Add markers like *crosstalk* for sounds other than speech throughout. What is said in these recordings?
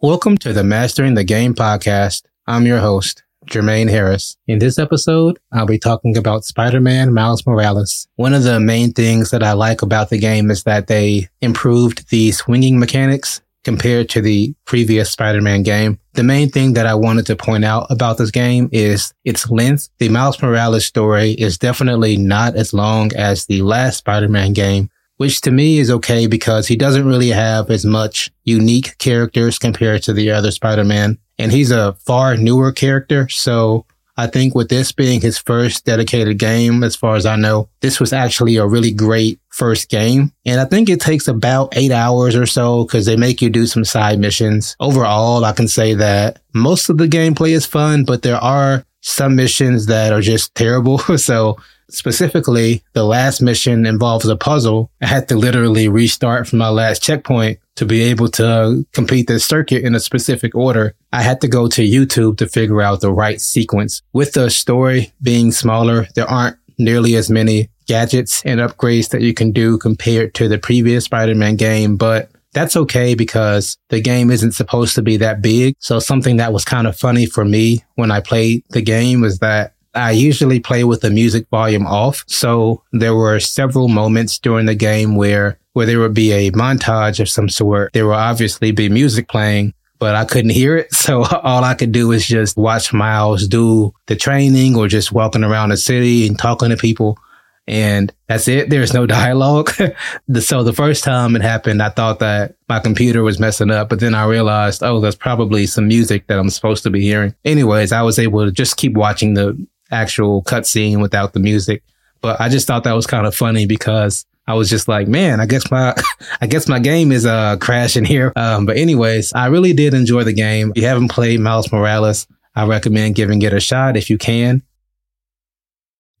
Welcome to the Mastering the Game podcast. I'm your host, Jermaine Harris. In this episode, I'll be talking about Spider-Man Miles Morales. One of the main things that I like about the game is that they improved the swinging mechanics compared to the previous Spider-Man game. The main thing that I wanted to point out about this game is its length. The Miles Morales story is definitely not as long as the last Spider-Man game, which to me is okay because he doesn't really have as much unique characters compared to the other Spider-Man. And he's a far newer character. So I think with this being his first dedicated game, as far as I know, this was actually a really great first game. And I think it takes about eight hours or so because they make you do some side missions. Overall, I can say that most of the gameplay is fun, but there are some missions that are just terrible. *laughs* so Specifically, the last mission involves a puzzle. I had to literally restart from my last checkpoint to be able to complete this circuit in a specific order. I had to go to YouTube to figure out the right sequence. With the story being smaller, there aren't nearly as many gadgets and upgrades that you can do compared to the previous Spider-Man game, but that's okay because the game isn't supposed to be that big. So something that was kind of funny for me when I played the game was that I usually play with the music volume off. So there were several moments during the game where, where there would be a montage of some sort. There will obviously be music playing, but I couldn't hear it. *laughs* So all I could do was just watch Miles do the training or just walking around the city and talking to people. And that's it. There's no *laughs* dialogue. *laughs* so the first time it happened, I thought that my computer was messing up, but then I realized, oh, there's probably some music that I'm supposed to be hearing. Anyways, I was able to just keep watching the actual cutscene without the music. But I just thought that was kind of funny because I was just like, man, I guess my, *laughs* I guess my game is, uh, crashing here. Um, but anyways, I really did enjoy the game. If you haven't played Miles Morales, I recommend giving it a shot if you can.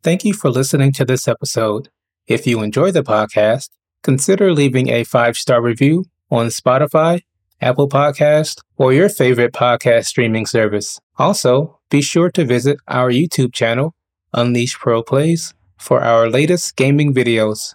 Thank you for listening to this episode. If you enjoy the podcast, consider leaving a five star review on Spotify, Apple Podcast, or your favorite podcast streaming service. Also, be sure to visit our YouTube channel, Unleashed Pro Plays, for our latest gaming videos.